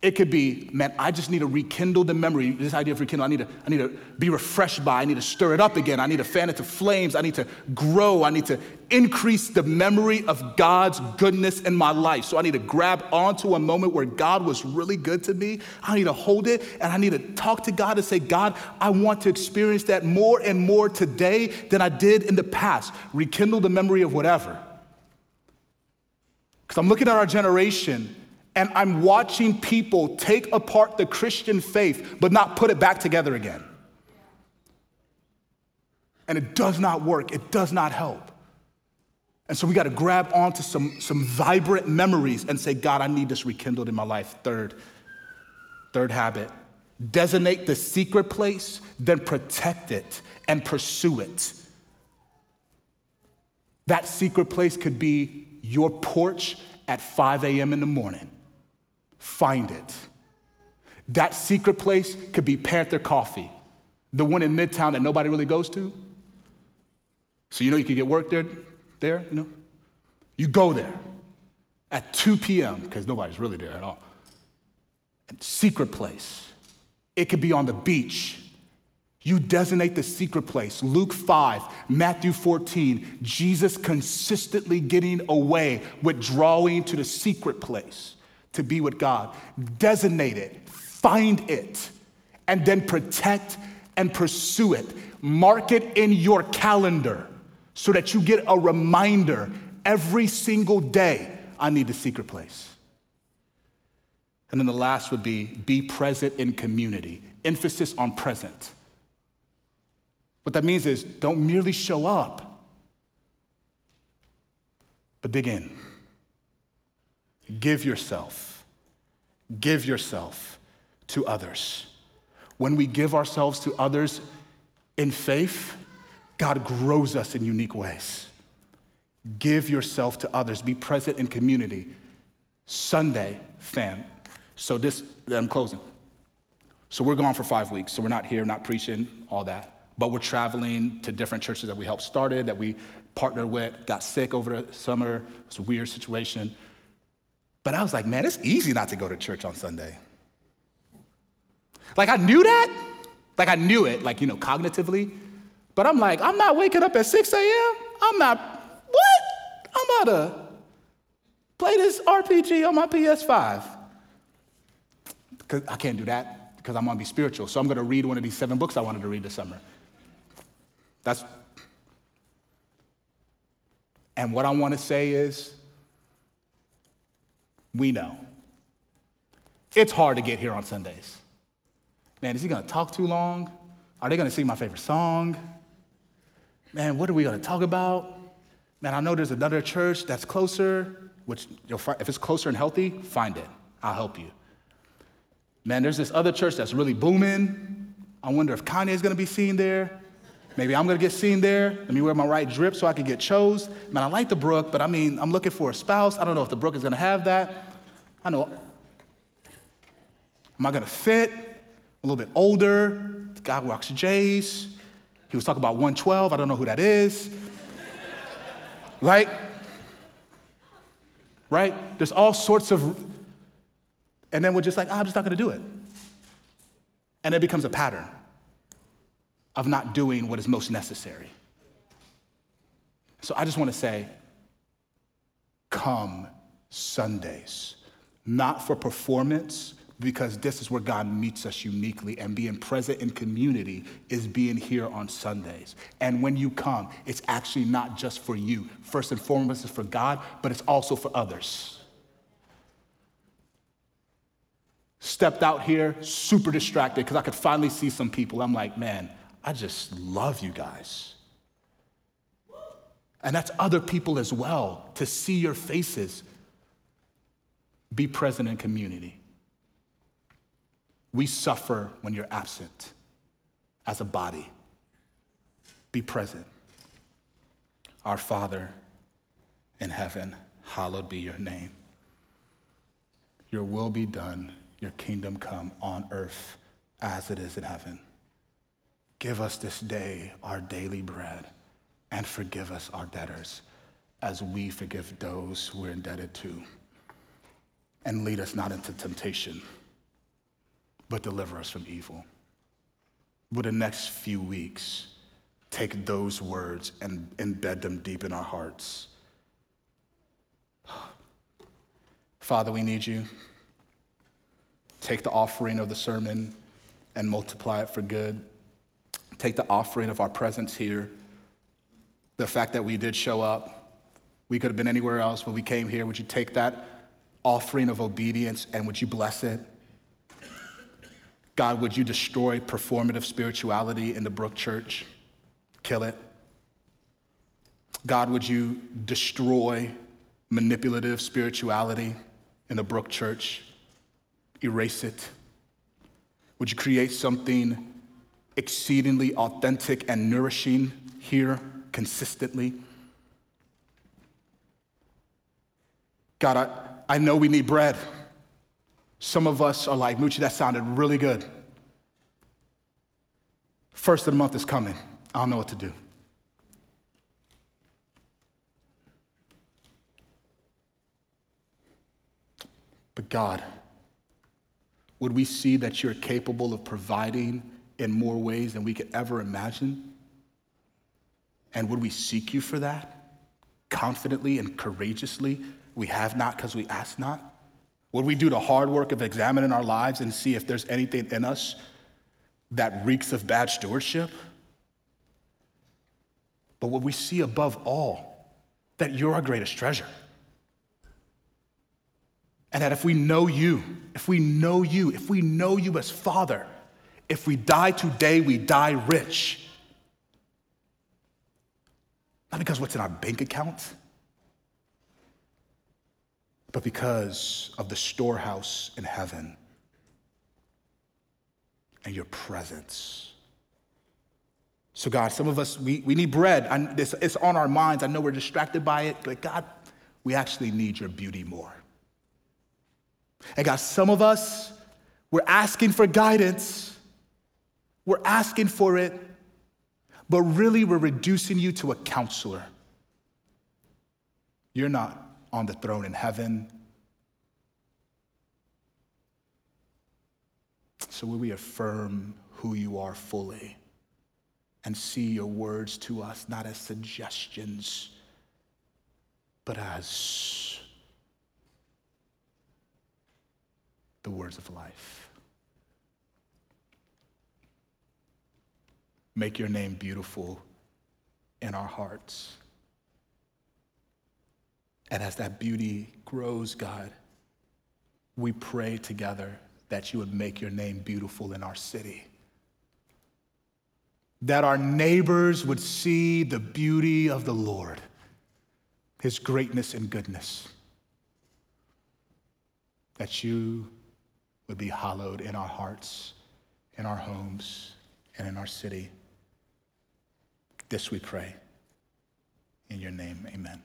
it could be, man, I just need to rekindle the memory. This idea of rekindle, I need to, I need to be refreshed by, I need to stir it up again. I need to fan it to flames. I need to grow. I need to increase the memory of God's goodness in my life. So I need to grab onto a moment where God was really good to me. I need to hold it and I need to talk to God and say, God, I want to experience that more and more today than I did in the past. Rekindle the memory of whatever. Because I'm looking at our generation and I'm watching people take apart the Christian faith but not put it back together again. And it does not work, it does not help. And so we got to grab onto some, some vibrant memories and say, God, I need this rekindled in my life. Third, third habit, designate the secret place, then protect it and pursue it. That secret place could be your porch at 5 a.m. in the morning. Find it. That secret place could be Panther Coffee, the one in Midtown that nobody really goes to. So you know you could get work there, there, you know? You go there at 2 p.m., because nobody's really there at all. Secret place. It could be on the beach. You designate the secret place. Luke 5, Matthew 14, Jesus consistently getting away, withdrawing to the secret place to be with God. Designate it, find it, and then protect and pursue it. Mark it in your calendar so that you get a reminder every single day I need the secret place. And then the last would be be present in community, emphasis on present. What that means is don't merely show up, but dig in. Give yourself. Give yourself to others. When we give ourselves to others in faith, God grows us in unique ways. Give yourself to others. Be present in community. Sunday, fam. So this, I'm closing. So we're gone for five weeks. So we're not here, not preaching, all that. But we're traveling to different churches that we helped started, that we partnered with, got sick over the summer. It's a weird situation. But I was like, man, it's easy not to go to church on Sunday. Like I knew that. Like I knew it, like, you know, cognitively. But I'm like, I'm not waking up at 6 a.m. I'm not what? I'm about to play this RPG on my PS5. Because I can't do that because I'm going to be spiritual. So I'm going to read one of these seven books I wanted to read this summer. That's. And what I want to say is, we know. It's hard to get here on Sundays. Man, is he going to talk too long? Are they going to sing my favorite song? Man, what are we going to talk about? Man, I know there's another church that's closer, which if it's closer and healthy, find it. I'll help you. Man, there's this other church that's really booming. I wonder if Kanye is going to be seen there. Maybe I'm going to get seen there. Let me wear my right drip so I can get chose. Man, I like the Brook, but I mean, I'm looking for a spouse. I don't know if the Brook is going to have that. I know. Am I going to fit? A little bit older. The guy walks J's. He was talking about 112. I don't know who that is. Right? Right? There's all sorts of, and then we're just like, oh, I'm just not gonna do it. And it becomes a pattern of not doing what is most necessary. So I just wanna say, come Sundays, not for performance, because this is where God meets us uniquely. And being present in community is being here on Sundays. And when you come, it's actually not just for you. First and foremost, it's for God, but it's also for others. Stepped out here, super distracted, because I could finally see some people. I'm like, man, I just love you guys. And that's other people as well, to see your faces. Be present in community. We suffer when you're absent as a body. Be present. Our Father in heaven, hallowed be your name. Your will be done, your kingdom come on earth as it is in heaven. Give us this day our daily bread and forgive us our debtors as we forgive those we're indebted to. And lead us not into temptation but deliver us from evil. Would the next few weeks take those words and embed them deep in our hearts? Father, we need you. Take the offering of the sermon and multiply it for good. Take the offering of our presence here, the fact that we did show up. We could have been anywhere else when we came here. Would you take that offering of obedience and would you bless it? God, would you destroy performative spirituality in the Brook Church? Kill it. God, would you destroy manipulative spirituality in the Brook Church? Erase it. Would you create something exceedingly authentic and nourishing here consistently? God, I, I know we need bread. Some of us are like, Muche, that sounded really good. First of the month is coming. I don't know what to do. But God, would we see that you're capable of providing in more ways than we could ever imagine? And would we seek you for that confidently and courageously? We have not because we ask not. Would we do the hard work of examining our lives and see if there's anything in us that reeks of bad stewardship? But would we see above all that you're our greatest treasure? And that if we know you, if we know you, if we know you as Father, if we die today, we die rich. Not because what's in our bank account, but because of the storehouse in heaven and your presence. So, God, some of us, we, we need bread. It's, it's on our minds. I know we're distracted by it, but God, we actually need your beauty more. And God, some of us, we're asking for guidance, we're asking for it, but really we're reducing you to a counselor. You're not on the throne in heaven. So will we affirm who you are fully and see your words to us not as suggestions, but as the words of life. Make your name beautiful in our hearts. And as that beauty grows, God, we pray together that you would make your name beautiful in our city. That our neighbors would see the beauty of the Lord, his greatness and goodness. That you would be hallowed in our hearts, in our homes, and in our city. This we pray. In your name, amen.